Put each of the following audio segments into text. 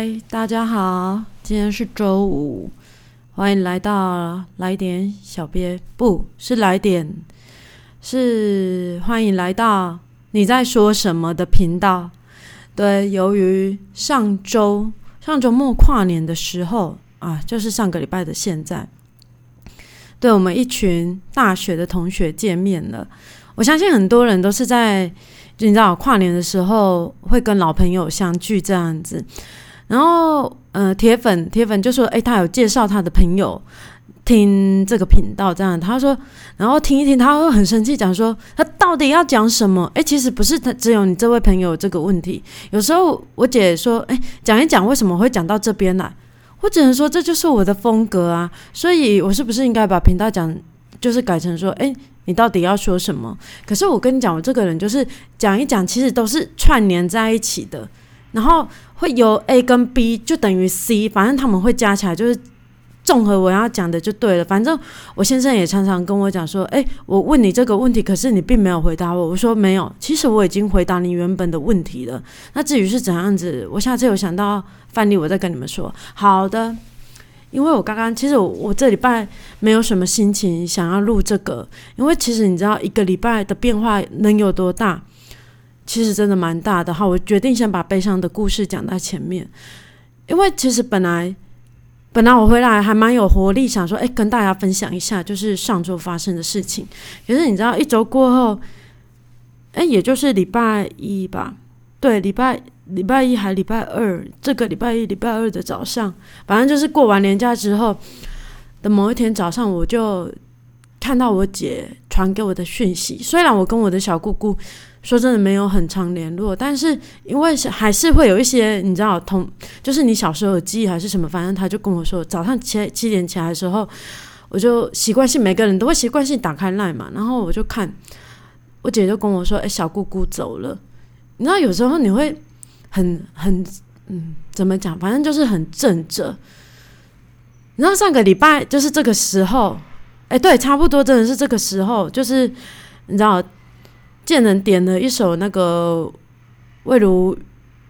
嗨，大家好，今天是周五，欢迎来到来点小编，不是来点，是欢迎来到你在说什么的频道。对，由于上周上周末跨年的时候啊，就是上个礼拜的现在，对我们一群大学的同学见面了。我相信很多人都是在。就你知道跨年的时候会跟老朋友相聚这样子，然后呃铁粉铁粉就说，哎，他有介绍他的朋友听这个频道这样，他说，然后听一听，他会很生气，讲说他到底要讲什么？哎，其实不是他只有你这位朋友这个问题，有时候我姐说，哎，讲一讲为什么会讲到这边来，我只能说这就是我的风格啊，所以我是不是应该把频道讲就是改成说，哎。你到底要说什么？可是我跟你讲，我这个人就是讲一讲，其实都是串联在一起的，然后会由 A 跟 B 就等于 C，反正他们会加起来，就是综合我要讲的就对了。反正我先生也常常跟我讲说：“诶，我问你这个问题，可是你并没有回答我。”我说：“没有，其实我已经回答你原本的问题了。那至于是怎样子，我下次有想到范例，我再跟你们说。”好的。因为我刚刚其实我我这礼拜没有什么心情想要录这个，因为其实你知道一个礼拜的变化能有多大，其实真的蛮大的。好，我决定先把悲伤的故事讲在前面，因为其实本来本来我回来还蛮有活力，想说哎跟大家分享一下就是上周发生的事情。可是你知道一周过后，哎也就是礼拜一吧，对礼拜。礼拜一还礼拜二，这个礼拜一、礼拜二的早上，反正就是过完年假之后的某一天早上，我就看到我姐传给我的讯息。虽然我跟我的小姑姑说真的没有很常联络，但是因为还是会有一些你知道同，就是你小时候的记忆还是什么，反正他就跟我说，早上七七点起来的时候，我就习惯性每个人都会习惯性打开 line 嘛，然后我就看我姐就跟我说，哎，小姑姑走了。你知道有时候你会。很很嗯，怎么讲？反正就是很正着。然后上个礼拜就是这个时候，哎，对，差不多真的是这个时候，就是你知道，见人点了一首那个魏如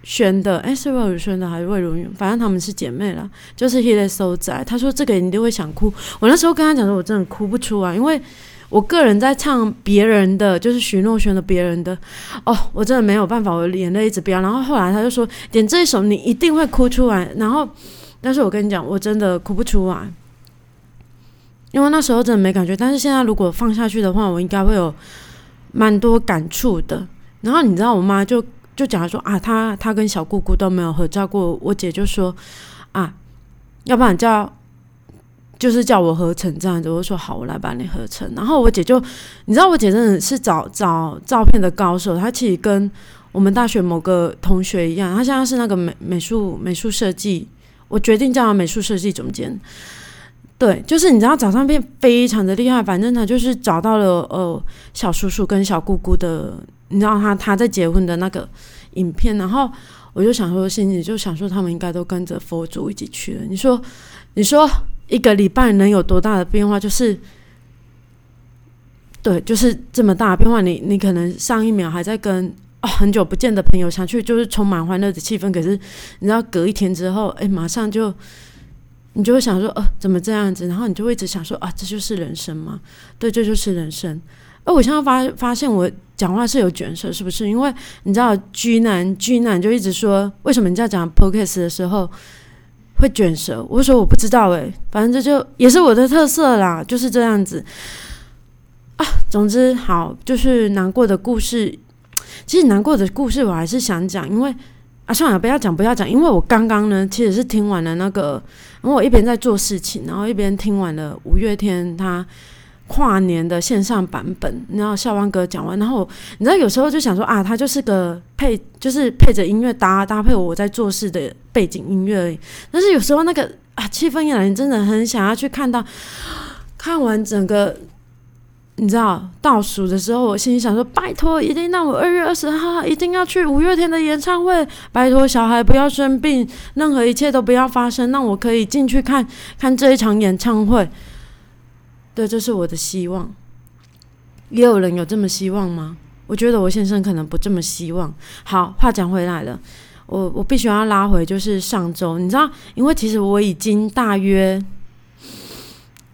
萱的，哎，是魏如萱的还是魏如云？反正他们是姐妹了，就是《He Is So 在。他说这个你就会想哭。我那时候跟他讲说，我真的哭不出来，因为。我个人在唱别人的，就是许诺轩的别人的，哦，我真的没有办法，我眼泪一直飙。然后后来他就说点这一首你一定会哭出来。然后，但是我跟你讲，我真的哭不出来，因为那时候真的没感觉。但是现在如果放下去的话，我应该会有蛮多感触的。然后你知道，我妈就就讲说啊，她她跟小姑姑都没有合照过。我姐就说啊，要不然叫。就是叫我合成这样子，我说好，我来帮你合成。然后我姐就，你知道我姐真的是找找照片的高手，她其实跟我们大学某个同学一样，她现在是那个美美术美术设计，我决定叫她美术设计总监。对，就是你知道早上片非常的厉害，反正他就是找到了呃小叔叔跟小姑姑的，你知道他他在结婚的那个影片，然后我就想说心里就想说他们应该都跟着佛祖一起去了。你说，你说。一个礼拜能有多大的变化？就是，对，就是这么大的变化。你你可能上一秒还在跟哦很久不见的朋友相聚，就是充满欢乐的气氛。可是你知道，隔一天之后，哎，马上就你就会想说，呃，怎么这样子？然后你就会一直想说，啊，这就是人生吗？对，这就是人生。而我现在发发现，我讲话是有卷舌，是不是？因为你知道，居男居男就一直说，为什么你在讲 p o c a s t 的时候？会卷舌，我说我不知道诶，反正这就也是我的特色啦，就是这样子啊。总之好，就是难过的故事。其实难过的故事我还是想讲，因为啊，算了，不要讲，不要讲，因为我刚刚呢，其实是听完了那个，然后我一边在做事情，然后一边听完了五月天他。跨年的线上版本，然后校湾哥讲完，然后你知道有时候就想说啊，他就是个配，就是配着音乐搭搭配我在做事的背景音乐而已。但是有时候那个啊气氛一来，你真的很想要去看到，看完整个，你知道倒数的时候，我心里想说，拜托，一定让我二月二十号一定要去五月天的演唱会，拜托小孩不要生病，任何一切都不要发生，让我可以进去看看这一场演唱会。对，这是我的希望。也有人有这么希望吗？我觉得我先生可能不这么希望。好，话讲回来了，我我必须要拉回，就是上周，你知道，因为其实我已经大约，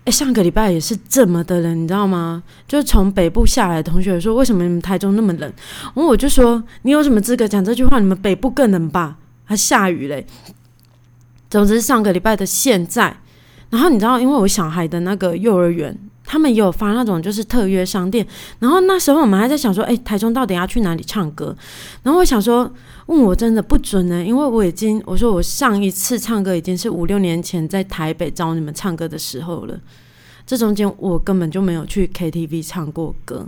哎，上个礼拜也是这么的冷，你知道吗？就是从北部下来的同学说，为什么你们台中那么冷？然后我就说，你有什么资格讲这句话？你们北部更冷吧？还下雨嘞。总之，上个礼拜的现在，然后你知道，因为我小孩的那个幼儿园。他们也有发那种就是特约商店，然后那时候我们还在想说，哎，台中到底要去哪里唱歌？然后我想说，问我真的不准呢，因为我已经我说我上一次唱歌已经是五六年前在台北找你们唱歌的时候了，这中间我根本就没有去 KTV 唱过歌。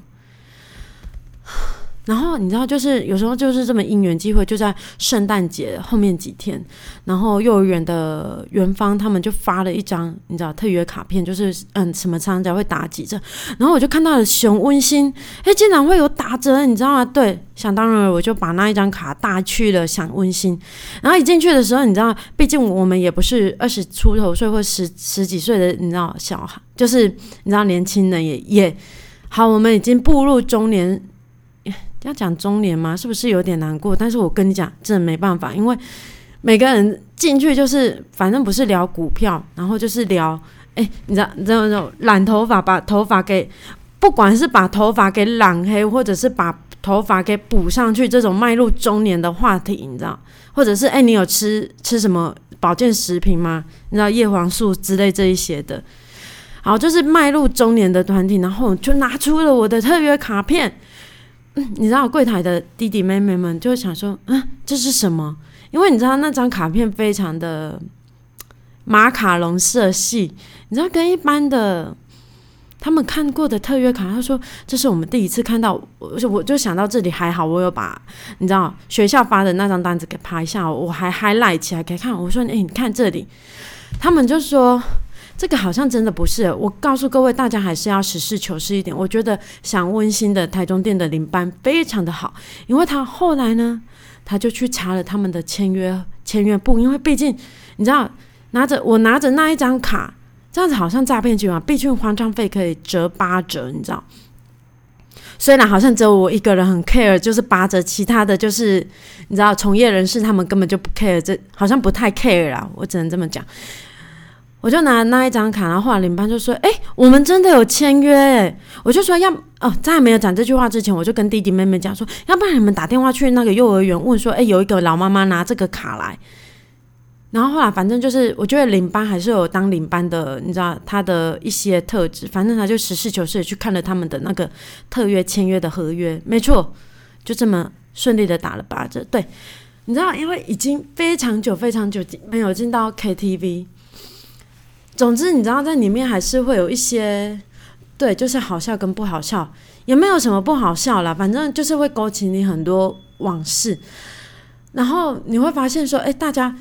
然后你知道，就是有时候就是这么因缘机会，就在圣诞节后面几天，然后幼儿园的园方他们就发了一张你知道特约卡片，就是嗯什么商家会打几折，然后我就看到了熊温馨，哎竟然会有打折，你知道吗？对，想当然我就把那一张卡带去了想温馨，然后一进去的时候，你知道，毕竟我们也不是二十出头岁或十十几岁的，你知道小孩，就是你知道年轻人也也好，我们已经步入中年。要讲中年吗？是不是有点难过？但是我跟你讲，真的没办法，因为每个人进去就是，反正不是聊股票，然后就是聊，哎，你知道，你知道那种染头发，把头发给，不管是把头发给染黑，或者是把头发给补上去，这种迈入中年的话题，你知道，或者是哎，你有吃吃什么保健食品吗？你知道叶黄素之类这一些的，好，就是迈入中年的团体，然后就拿出了我的特约卡片。你知道柜台的弟弟妹妹们就会想说：“嗯，这是什么？”因为你知道那张卡片非常的马卡龙色系，你知道跟一般的他们看过的特约卡，他说这是我们第一次看到，我我就想到这里还好，我有把你知道学校发的那张单子给拍下，我还还赖起来给看。我说：“哎，你看这里。”他们就说。这个好像真的不是，我告诉各位，大家还是要实事求是一点。我觉得想温馨的台中店的领班非常的好，因为他后来呢，他就去查了他们的签约签约簿，因为毕竟你知道，拿着我拿着那一张卡，这样子好像诈骗局嘛，毕竟还账费可以折八折，你知道。虽然好像只有我一个人很 care，就是八折，其他的就是你知道，从业人士他们根本就不 care，这好像不太 care 啦，我只能这么讲。我就拿那一张卡，然后后来领班就说：“哎，我们真的有签约。”我就说：“要哦，在没有讲这句话之前，我就跟弟弟妹妹讲说，要不然你们打电话去那个幼儿园问说，哎，有一个老妈妈拿这个卡来。”然后后来反正就是，我觉得领班还是有当领班的，你知道他的一些特质。反正他就实事求是的去看了他们的那个特约签约的合约，没错，就这么顺利的打了八折。对，你知道，因为已经非常久、非常久没有进到 KTV。总之，你知道在里面还是会有一些，对，就是好笑跟不好笑，也没有什么不好笑啦，反正就是会勾起你很多往事。然后你会发现说，哎，大家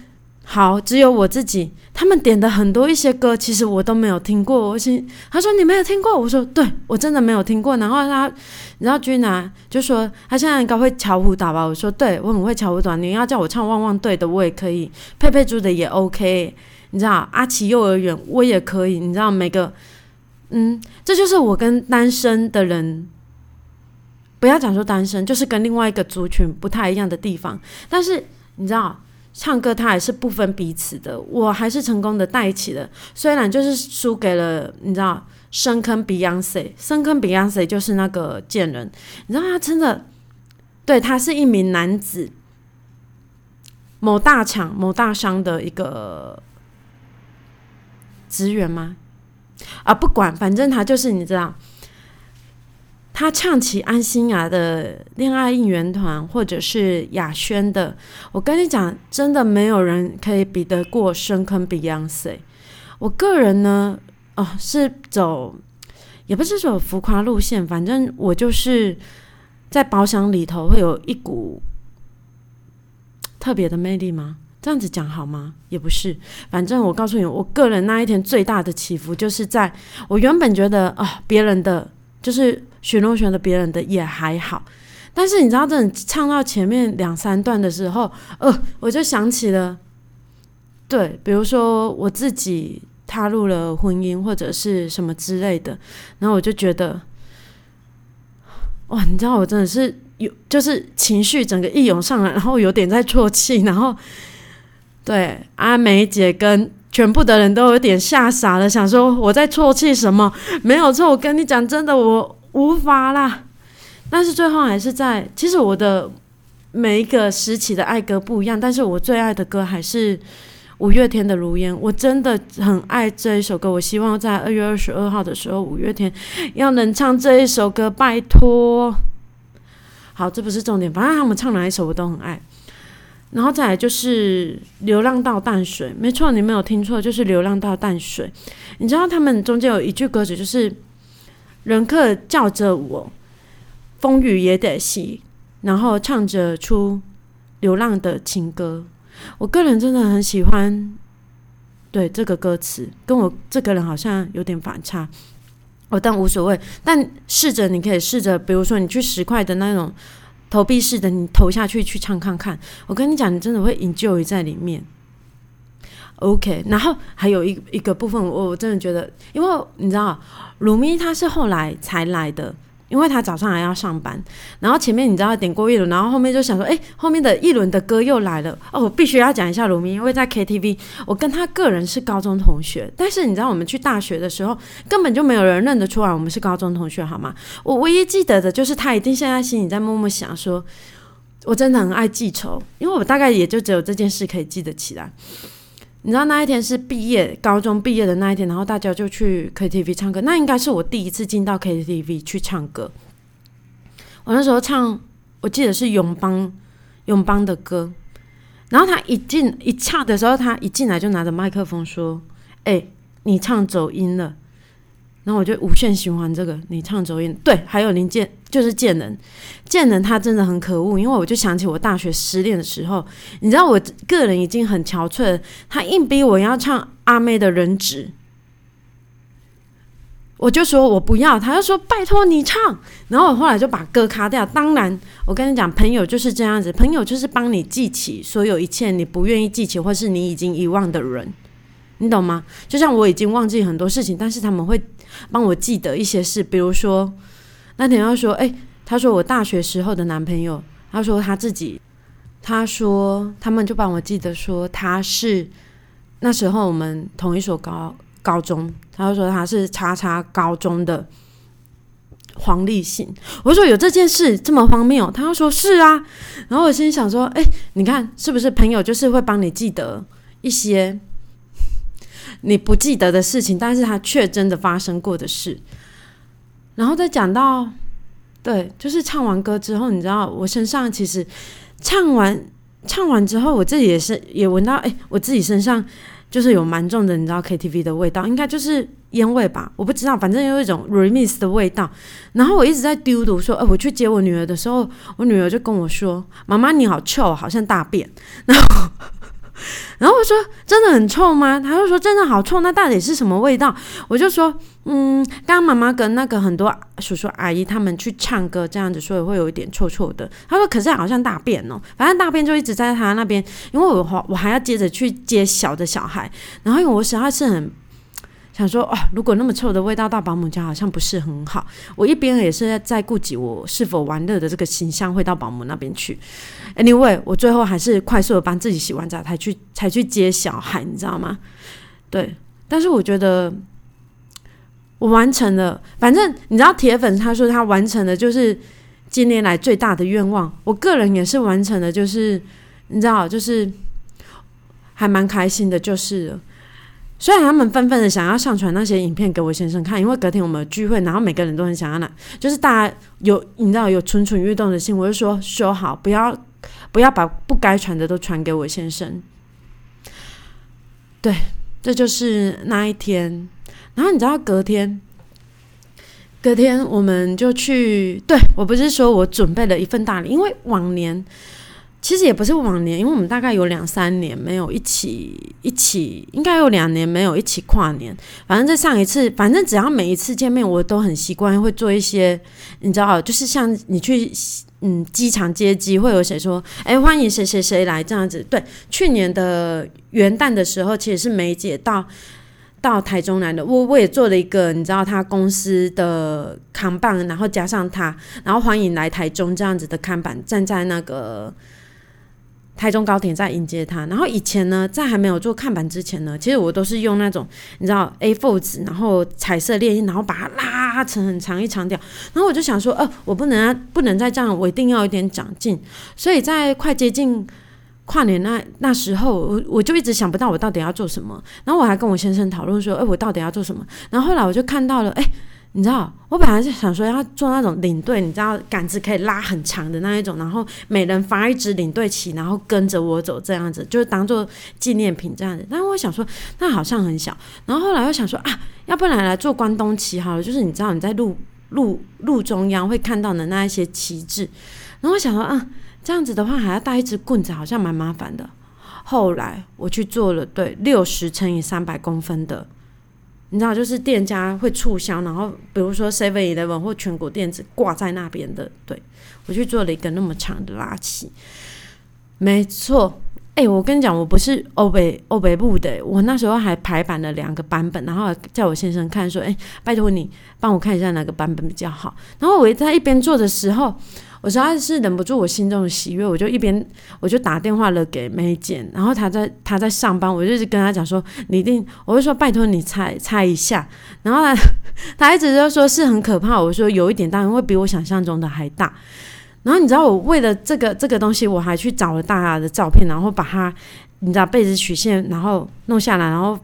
好，只有我自己，他们点的很多一些歌，其实我都没有听过。我心他说你没有听过，我说对我真的没有听过。然后他，你知道君娜就说他现在应该会敲舞蹈吧？我说对我很会敲舞蹈，你要叫我唱旺旺队的我也可以，佩佩猪的也 OK。你知道阿奇幼儿园我也可以，你知道每个，嗯，这就是我跟单身的人，不要讲说单身，就是跟另外一个族群不太一样的地方。但是你知道，唱歌它还是不分彼此的，我还是成功的带起了，虽然就是输给了你知道深坑 Beyonce，深坑 Beyonce 就是那个贱人，你知道他真的，对他是一名男子，某大厂某大商的一个。职员吗？啊，不管，反正他就是你知道，他唱起安心雅的恋爱应援团，或者是雅轩的，我跟你讲，真的没有人可以比得过深坑 Beyonce。我个人呢，哦，是走也不是走浮夸路线，反正我就是在包厢里头会有一股特别的魅力吗？这样子讲好吗？也不是，反正我告诉你，我个人那一天最大的起伏，就是在我原本觉得啊，别人的就是旋律旋的，别人的也还好，但是你知道，这唱到前面两三段的时候，呃，我就想起了，对，比如说我自己踏入了婚姻或者是什么之类的，然后我就觉得，哇，你知道，我真的是有就是情绪整个一涌上来，然后有点在啜泣，然后对阿梅姐跟全部的人都有点吓傻了，想说我在啜泣什么？没有错，我跟你讲，真的我无法啦。但是最后还是在，其实我的每一个时期的爱歌不一样，但是我最爱的歌还是五月天的《如烟》，我真的很爱这一首歌。我希望在二月二十二号的时候，五月天要能唱这一首歌，拜托。好，这不是重点，反正他们唱哪一首我都很爱。然后再来就是《流浪到淡水》，没错，你没有听错，就是《流浪到淡水》。你知道他们中间有一句歌词，就是“人客叫着我，风雨也得洗”，然后唱着出流浪的情歌。我个人真的很喜欢，对这个歌词，跟我这个人好像有点反差。哦，但无所谓。但试着，你可以试着，比如说你去十块的那种投币式的，你投下去去唱看看。我跟你讲，你真的会 enjoy 在里面。OK，然后还有一一个部分，我我真的觉得，因为你知道，鲁咪他是后来才来的。因为他早上还要上班，然后前面你知道点过一轮，然后后面就想说，哎，后面的一轮的歌又来了哦，我必须要讲一下卢明，因为在 KTV，我跟他个人是高中同学，但是你知道我们去大学的时候，根本就没有人认得出来我们是高中同学，好吗？我唯一记得的就是他一定现在心里在默默想说，我真的很爱记仇，因为我大概也就只有这件事可以记得起来。你知道那一天是毕业，高中毕业的那一天，然后大家就去 KTV 唱歌。那应该是我第一次进到 KTV 去唱歌。我那时候唱，我记得是永邦永邦的歌。然后他一进一唱的时候，他一进来就拿着麦克风说：“哎，你唱走音了。”然后我就无限循环这个，你唱走音对，还有林建就是建人，建人他真的很可恶，因为我就想起我大学失恋的时候，你知道我个人已经很憔悴了，他硬逼我要唱阿妹的人质，我就说我不要，他就说拜托你唱，然后我后来就把歌卡掉。当然，我跟你讲，朋友就是这样子，朋友就是帮你记起所有一切你不愿意记起或是你已经遗忘的人。你懂吗？就像我已经忘记很多事情，但是他们会帮我记得一些事。比如说那天要说，哎，他说我大学时候的男朋友，他说他自己，他说他们就帮我记得说他是那时候我们同一所高高中，他就说他是叉叉高中的黄立信。我说有这件事这么荒谬？他又说是啊。然后我心里想说，哎，你看是不是朋友就是会帮你记得一些。你不记得的事情，但是他却真的发生过的事。然后再讲到，对，就是唱完歌之后，你知道，我身上其实唱完唱完之后，我自己也是也闻到，哎，我自己身上就是有蛮重的，你知道 KTV 的味道，应该就是烟味吧？我不知道，反正有一种 remix 的味道。然后我一直在丢毒说，哎，我去接我女儿的时候，我女儿就跟我说：“妈妈，你好臭，好像大便。” 然后。然后我说：“真的很臭吗？”他就说：“真的好臭，那到底是什么味道？”我就说：“嗯，刚刚妈妈跟那个很多叔叔阿姨他们去唱歌这样子，所以会有一点臭臭的。”他说：“可是好像大便哦，反正大便就一直在他那边，因为我我还要接着去接小的小孩，然后因为我实在是很。”想说哦，如果那么臭的味道到保姆家，好像不是很好。我一边也是在顾及我是否玩乐的这个形象会到保姆那边去。Anyway，我最后还是快速的帮自己洗完澡，才去才去接小孩，你知道吗？对，但是我觉得我完成了。反正你知道，铁粉他说他完成的就是今年来最大的愿望。我个人也是完成的，就是你知道，就是还蛮开心的，就是。虽然他们纷纷的想要上传那些影片给我先生看，因为隔天我们聚会，然后每个人都很想要拿，就是大家有你知道有蠢蠢欲动的心，我就说说好，不要不要把不该传的都传给我先生。对，这就是那一天。然后你知道隔天，隔天我们就去，对我不是说我准备了一份大礼，因为往年。其实也不是往年，因为我们大概有两三年没有一起一起，应该有两年没有一起跨年。反正这上一次，反正只要每一次见面，我都很习惯会做一些，你知道，就是像你去嗯机场接机，会有谁说，哎，欢迎谁谁谁来这样子。对，去年的元旦的时候，其实是梅姐到到台中来的，我我也做了一个，你知道他公司的扛棒，然后加上他，然后欢迎来台中这样子的看板，站在那个。台中高铁在迎接他，然后以前呢，在还没有做看板之前呢，其实我都是用那种你知道 A4 纸，然后彩色列印，然后把它拉成很长一长条，然后我就想说，呃，我不能不能再这样，我一定要有点长进，所以在快接近跨年那那时候，我我就一直想不到我到底要做什么，然后我还跟我先生讨论说，哎，我到底要做什么，然后后来我就看到了，哎。你知道，我本来是想说要做那种领队，你知道杆子可以拉很长的那一种，然后每人发一支领队旗，然后跟着我走这样子，就是当做纪念品这样子。但我想说，那好像很小。然后后来又想说啊，要不然来做关东旗好了，就是你知道你在路路路中央会看到的那一些旗帜。然后我想说，嗯，这样子的话还要带一支棍子，好像蛮麻烦的。后来我去做了对六十乘以三百公分的。你知道，就是店家会促销，然后比如说 Seven Eleven 或全国电子挂在那边的，对我去做了一个那么长的拉起，没错。哎，我跟你讲，我不是欧北欧北部的，我那时候还排版了两个版本，然后叫我先生看，说：“哎，拜托你帮我看一下哪个版本比较好。”然后我在一边做的时候。我实在是忍不住我心中的喜悦，我就一边我就打电话了给梅姐，然后她在她在上班，我就跟她讲说，你一定，我就说拜托你猜猜一下，然后她 她一直就说是很可怕，我说有一点大，因为比我想象中的还大。然后你知道我为了这个这个东西，我还去找了大家的照片，然后把它你知道被子曲线，然后弄下来，然后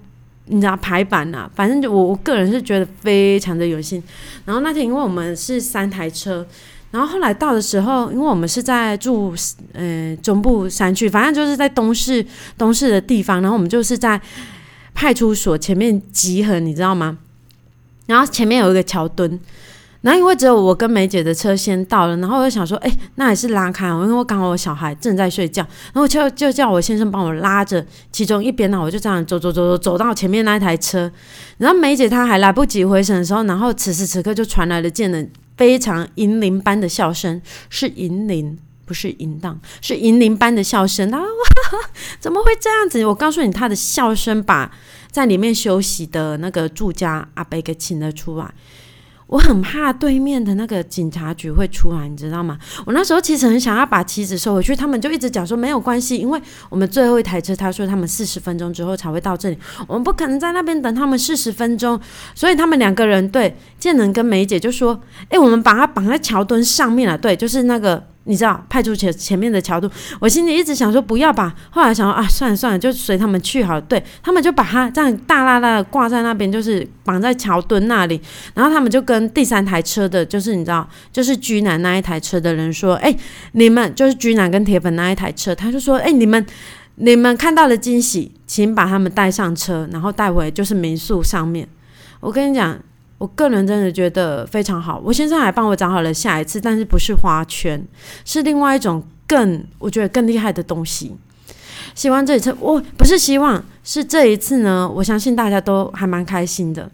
你知道排版啊，反正就我我个人是觉得非常的有心。然后那天因为我们是三台车。然后后来到的时候，因为我们是在住呃中部山区，反正就是在东市东市的地方，然后我们就是在派出所前面集合，你知道吗？然后前面有一个桥墩，然后因为只有我跟梅姐的车先到了，然后我就想说，哎，那还是拉开，因为我刚好我小孩正在睡觉，然后就就叫我先生帮我拉着其中一边呢，我就这样走走走走走到前面那一台车，然后梅姐她还来不及回神的时候，然后此时此刻就传来了见人。非常银铃般的笑声，是银铃，不是淫荡，是银铃般的笑声。啊，怎么会这样子？我告诉你，他的笑声把在里面休息的那个住家阿伯给请了出来。我很怕对面的那个警察局会出来，你知道吗？我那时候其实很想要把妻子收回去，他们就一直讲说没有关系，因为我们最后一台车，他说他们四十分钟之后才会到这里，我们不可能在那边等他们四十分钟，所以他们两个人对建能跟梅姐就说：“哎，我们把他绑在桥墩上面了。”对，就是那个。你知道派出前前面的桥墩，我心里一直想说不要吧，后来想说啊，算了算了，就随他们去好了。对他们就把它这样大大的挂在那边，就是绑在桥墩那里。然后他们就跟第三台车的，就是你知道，就是居南那一台车的人说：“哎，你们就是居南跟铁粉那一台车。”他就说：“哎，你们你们看到了惊喜，请把他们带上车，然后带回就是民宿上面。”我跟你讲。我个人真的觉得非常好，我先生还帮我找好了下一次，但是不是花圈，是另外一种更我觉得更厉害的东西。希望这一次，我不是希望是这一次呢，我相信大家都还蛮开心的，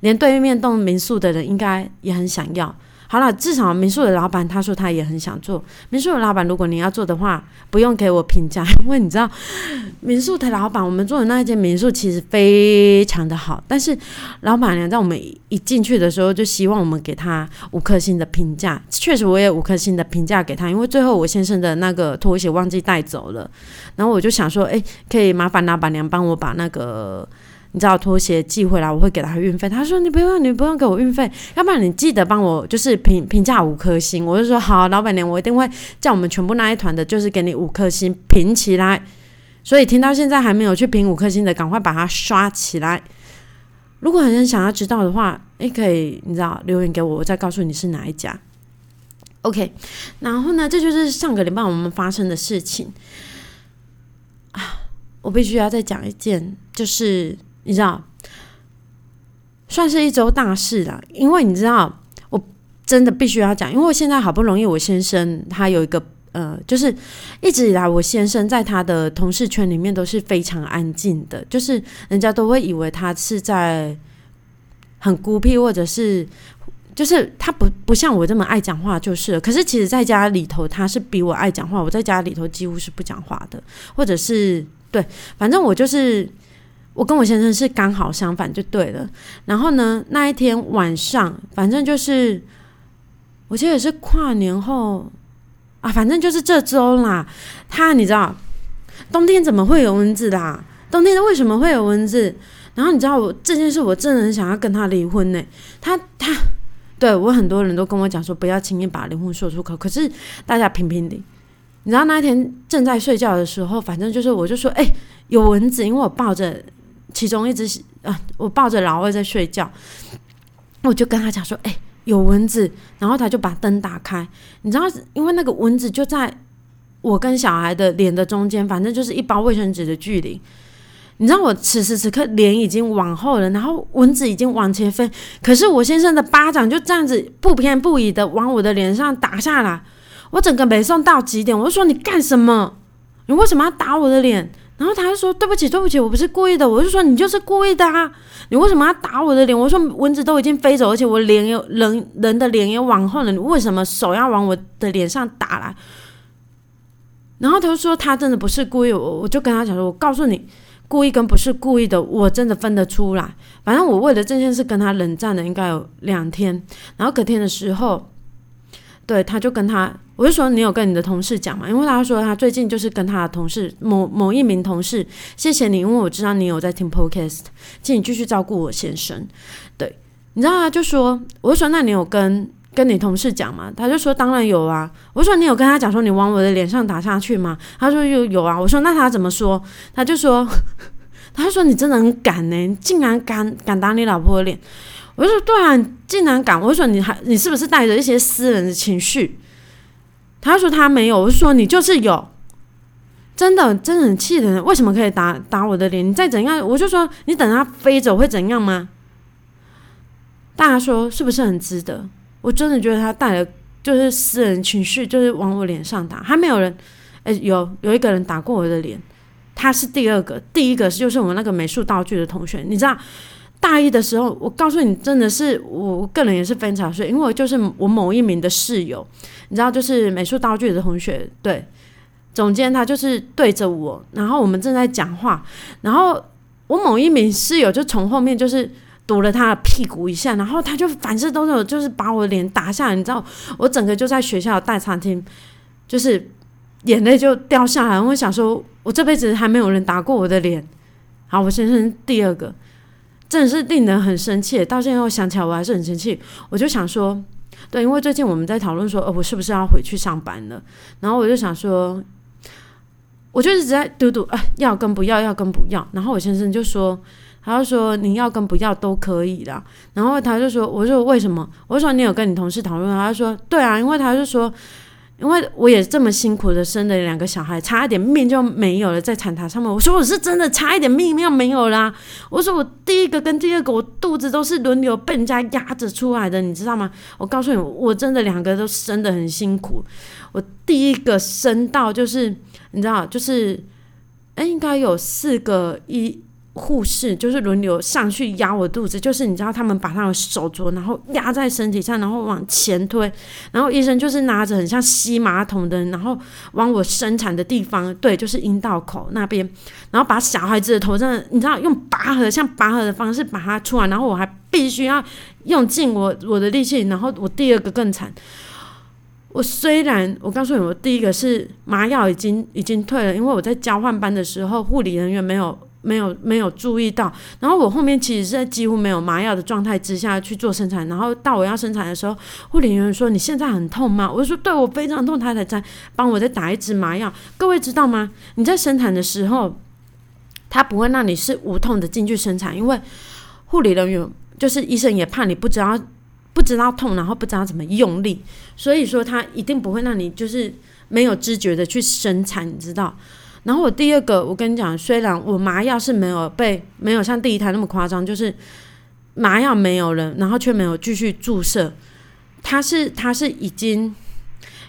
连对面栋民宿的人应该也很想要。好了，至少民宿的老板他说他也很想做。民宿的老板，如果你要做的话，不用给我评价，因为你知道，民宿的老板，我们做的那一间民宿其实非常的好。但是老板娘在我们一进去的时候，就希望我们给他五颗星的评价。确实，我也五颗星的评价给他，因为最后我先生的那个拖鞋忘记带走了，然后我就想说，哎，可以麻烦老板娘帮我把那个。你知道拖鞋寄回来，我会给他运费。他说：“你不用，你不用给我运费，要不然你记得帮我就是评评价五颗星。”我就说：“好，老板娘，我一定会叫我们全部那一团的，就是给你五颗星评起来。”所以听到现在还没有去评五颗星的，赶快把它刷起来。如果很想要知道的话，也可以你知道留言给我，我再告诉你是哪一家。OK，然后呢，这就是上个礼拜我们发生的事情啊。我必须要再讲一件，就是。你知道，算是一周大事了。因为你知道，我真的必须要讲，因为我现在好不容易，我先生他有一个呃，就是一直以来，我先生在他的同事圈里面都是非常安静的，就是人家都会以为他是在很孤僻，或者是就是他不不像我这么爱讲话，就是。可是其实，在家里头，他是比我爱讲话。我在家里头几乎是不讲话的，或者是对，反正我就是。我跟我先生是刚好相反就对了。然后呢，那一天晚上，反正就是我记得是跨年后啊，反正就是这周啦。他你知道，冬天怎么会有蚊子啦？冬天为什么会有蚊子？然后你知道我这件事，我真的很想要跟他离婚呢。他他对我很多人都跟我讲说，不要轻易把离婚说出口。可是大家评评理。你知道那一天正在睡觉的时候，反正就是我就说，哎，有蚊子，因为我抱着其中一只啊，我抱着老二在睡觉，我就跟他讲说，哎，有蚊子，然后他就把灯打开，你知道，因为那个蚊子就在我跟小孩的脸的中间，反正就是一包卫生纸的距离。你知道我此时此刻脸已经往后了，然后蚊子已经往前飞，可是我先生的巴掌就这样子不偏不倚的往我的脸上打下来。我整个没送到极点，我就说你干什么？你为什么要打我的脸？然后他就说对不起，对不起，我不是故意的。我就说你就是故意的啊！你为什么要打我的脸？我说蚊子都已经飞走，而且我脸有人人的脸也往后了，你为什么手要往我的脸上打来？然后他就说他真的不是故意，我我就跟他讲说，我告诉你，故意跟不是故意的，我真的分得出来。反正我为了这件事跟他冷战了应该有两天，然后隔天的时候。对，他就跟他，我就说你有跟你的同事讲嘛？因为他说他最近就是跟他的同事某某一名同事，谢谢你，因为我知道你有在听 podcast，请你继续照顾我先生。对，你知道他就说，我就说那你有跟跟你同事讲吗？他就说当然有啊。我说你有跟他讲说你往我的脸上打下去吗？他说有有啊。我说那他怎么说？他就说，他说你真的很敢呢，竟然敢敢打你老婆的脸。我就说对啊，竟然敢！我就说你还你是不是带着一些私人的情绪？他说他没有，我就说你就是有，真的真的很气人，为什么可以打打我的脸？你再怎样，我就说你等他飞走会怎样吗？大家说是不是很值得？我真的觉得他带了就是私人情绪，就是往我脸上打。还没有人，哎，有有一个人打过我的脸，他是第二个，第一个就是我们那个美术道具的同学，你知道。大一的时候，我告诉你，真的是我个人也是非常碎，因为我就是我某一名的室友，你知道，就是美术道具的同学，对，总监他就是对着我，然后我们正在讲话，然后我某一名室友就从后面就是堵了他的屁股一下，然后他就反射都有，就是把我脸打下来，你知道，我整个就在学校大餐厅，就是眼泪就掉下来，我想说，我这辈子还没有人打过我的脸，好，我先生第二个。真的是令人很生气，到现在我想起来我还是很生气。我就想说，对，因为最近我们在讨论说，呃，我是不是要回去上班了？然后我就想说，我就一直在嘟嘟，啊，要跟不要，要跟不要。然后我先生就说，他就说你要跟不要都可以啦。然后他就说，我说为什么？我说你有跟你同事讨论？他就说，对啊，因为他就说。因为我也这么辛苦的生了两个小孩，差一点命就没有了，在产台上面。我说我是真的差一点命要没有啦。我说我第一个跟第二个，我肚子都是轮流被人家压着出来的，你知道吗？我告诉你，我真的两个都生的很辛苦。我第一个生到就是你知道，就是哎，应该有四个一。护士就是轮流上去压我肚子，就是你知道他们把他的手镯，然后压在身体上，然后往前推，然后医生就是拿着很像吸马桶的，然后往我生产的地方，对，就是阴道口那边，然后把小孩子的头上，你知道用拔河像拔河的方式把它出来，然后我还必须要用尽我我的力气，然后我第二个更惨，我虽然我告诉你，我第一个是麻药已经已经退了，因为我在交换班的时候，护理人员没有。没有没有注意到，然后我后面其实是在几乎没有麻药的状态之下去做生产，然后到我要生产的时候，护理人员说：“你现在很痛吗？”我就说：“对我非常痛。”他才在帮我再打一支麻药。各位知道吗？你在生产的时候，他不会让你是无痛的进去生产，因为护理人员就是医生也怕你不知道不知道痛，然后不知道怎么用力，所以说他一定不会让你就是没有知觉的去生产，你知道。然后我第二个，我跟你讲，虽然我麻药是没有被没有像第一胎那么夸张，就是麻药没有了，然后却没有继续注射，他是他是已经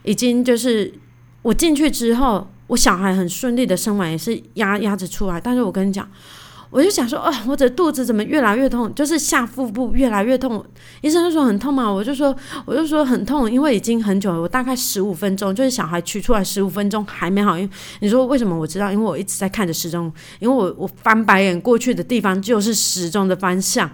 已经就是我进去之后，我小孩很顺利的生完，也是压压着出来。但是我跟你讲，我就想说，哦，我的肚子怎么越来越痛？就是下腹部越来越痛。医生就说很痛嘛，我就说，我就说很痛，因为已经很久了，我大概十五分钟，就是小孩取出来十五分钟还没好。因为你说为什么我知道？因为我一直在看着时钟，因为我我翻白眼过去的地方就是时钟的方向。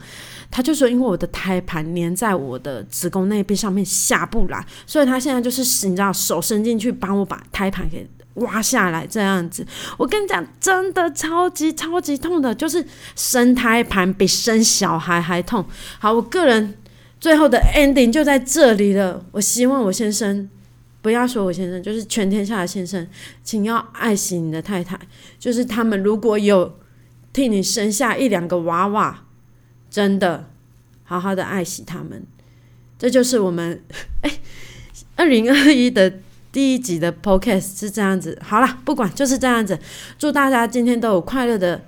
他就说，因为我的胎盘粘在我的子宫内壁上面下不来，所以他现在就是你知道，手伸进去帮我把胎盘给。挖下来这样子，我跟你讲，真的超级超级痛的，就是生胎盘比生小孩还痛。好，我个人最后的 ending 就在这里了。我希望我先生不要说我先生，就是全天下的先生，请要爱惜你的太太。就是他们如果有替你生下一两个娃娃，真的好好的爱惜他们。这就是我们 哎，二零二一的。第一集的 podcast 是这样子，好了，不管就是这样子，祝大家今天都有快乐的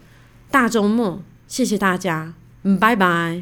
大周末，谢谢大家，嗯，拜拜。